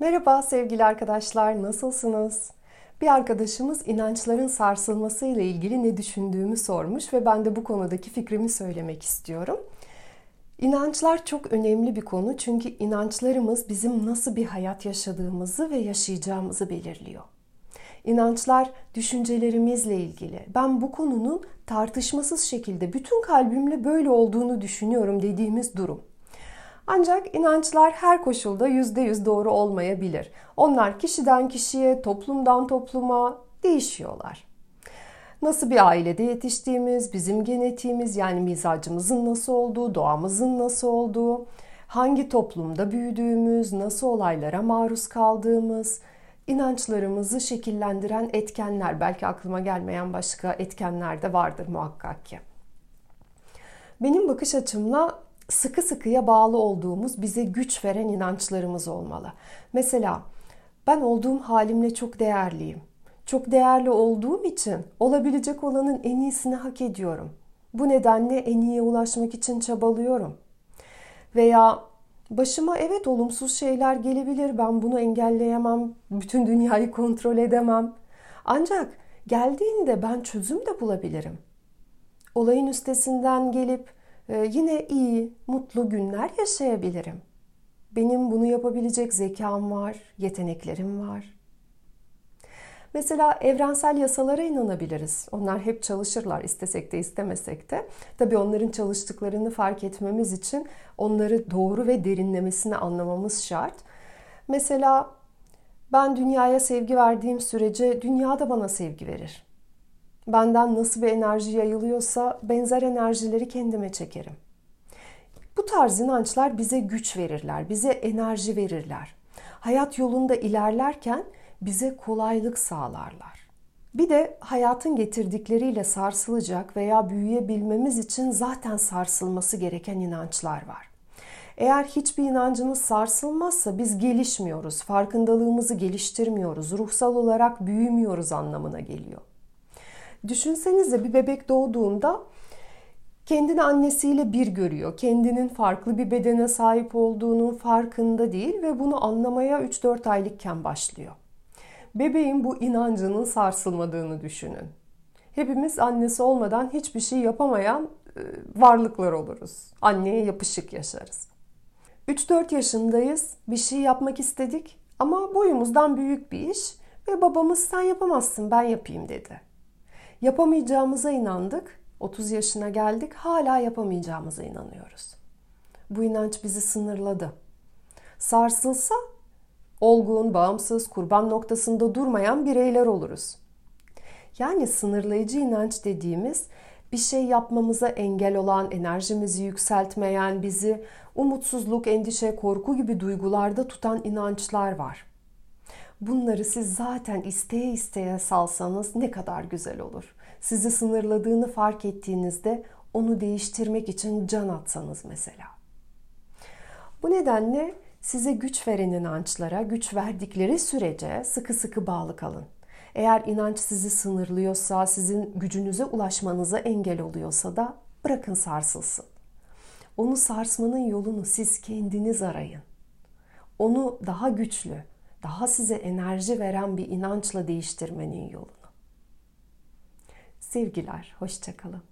Merhaba sevgili arkadaşlar, nasılsınız? Bir arkadaşımız inançların sarsılması ile ilgili ne düşündüğümü sormuş ve ben de bu konudaki fikrimi söylemek istiyorum. İnançlar çok önemli bir konu çünkü inançlarımız bizim nasıl bir hayat yaşadığımızı ve yaşayacağımızı belirliyor. İnançlar düşüncelerimizle ilgili. Ben bu konunun tartışmasız şekilde bütün kalbimle böyle olduğunu düşünüyorum dediğimiz durum. Ancak inançlar her koşulda yüzde yüz doğru olmayabilir. Onlar kişiden kişiye, toplumdan topluma değişiyorlar. Nasıl bir ailede yetiştiğimiz, bizim genetiğimiz yani mizacımızın nasıl olduğu, doğamızın nasıl olduğu, hangi toplumda büyüdüğümüz, nasıl olaylara maruz kaldığımız, inançlarımızı şekillendiren etkenler, belki aklıma gelmeyen başka etkenler de vardır muhakkak ki. Benim bakış açımla sıkı sıkıya bağlı olduğumuz, bize güç veren inançlarımız olmalı. Mesela ben olduğum halimle çok değerliyim. Çok değerli olduğum için olabilecek olanın en iyisini hak ediyorum. Bu nedenle en iyiye ulaşmak için çabalıyorum. Veya başıma evet olumsuz şeyler gelebilir. Ben bunu engelleyemem. Bütün dünyayı kontrol edemem. Ancak geldiğinde ben çözüm de bulabilirim. Olayın üstesinden gelip yine iyi, mutlu günler yaşayabilirim. Benim bunu yapabilecek zekam var, yeteneklerim var. Mesela evrensel yasalara inanabiliriz. Onlar hep çalışırlar istesek de istemesek de. Tabii onların çalıştıklarını fark etmemiz için onları doğru ve derinlemesine anlamamız şart. Mesela ben dünyaya sevgi verdiğim sürece dünya da bana sevgi verir. Benden nasıl bir enerji yayılıyorsa benzer enerjileri kendime çekerim. Bu tarz inançlar bize güç verirler, bize enerji verirler. Hayat yolunda ilerlerken bize kolaylık sağlarlar. Bir de hayatın getirdikleriyle sarsılacak veya büyüyebilmemiz için zaten sarsılması gereken inançlar var. Eğer hiçbir inancımız sarsılmazsa biz gelişmiyoruz, farkındalığımızı geliştirmiyoruz, ruhsal olarak büyümüyoruz anlamına geliyor. Düşünsenize bir bebek doğduğunda kendini annesiyle bir görüyor. Kendinin farklı bir bedene sahip olduğunun farkında değil ve bunu anlamaya 3-4 aylıkken başlıyor. Bebeğin bu inancının sarsılmadığını düşünün. Hepimiz annesi olmadan hiçbir şey yapamayan e, varlıklar oluruz. Anneye yapışık yaşarız. 3-4 yaşındayız. Bir şey yapmak istedik ama boyumuzdan büyük bir iş ve babamız sen yapamazsın ben yapayım dedi. Yapamayacağımıza inandık. 30 yaşına geldik. Hala yapamayacağımıza inanıyoruz. Bu inanç bizi sınırladı. Sarsılsa olgun, bağımsız, kurban noktasında durmayan bireyler oluruz. Yani sınırlayıcı inanç dediğimiz bir şey yapmamıza engel olan, enerjimizi yükseltmeyen, bizi umutsuzluk, endişe, korku gibi duygularda tutan inançlar var. Bunları siz zaten isteye isteye salsanız ne kadar güzel olur. Sizi sınırladığını fark ettiğinizde onu değiştirmek için can atsanız mesela. Bu nedenle size güç veren inançlara, güç verdikleri sürece sıkı sıkı bağlı kalın. Eğer inanç sizi sınırlıyorsa, sizin gücünüze ulaşmanıza engel oluyorsa da bırakın sarsılsın. Onu sarsmanın yolunu siz kendiniz arayın. Onu daha güçlü, daha size enerji veren bir inançla değiştirmenin yolunu. Sevgiler, hoşçakalın.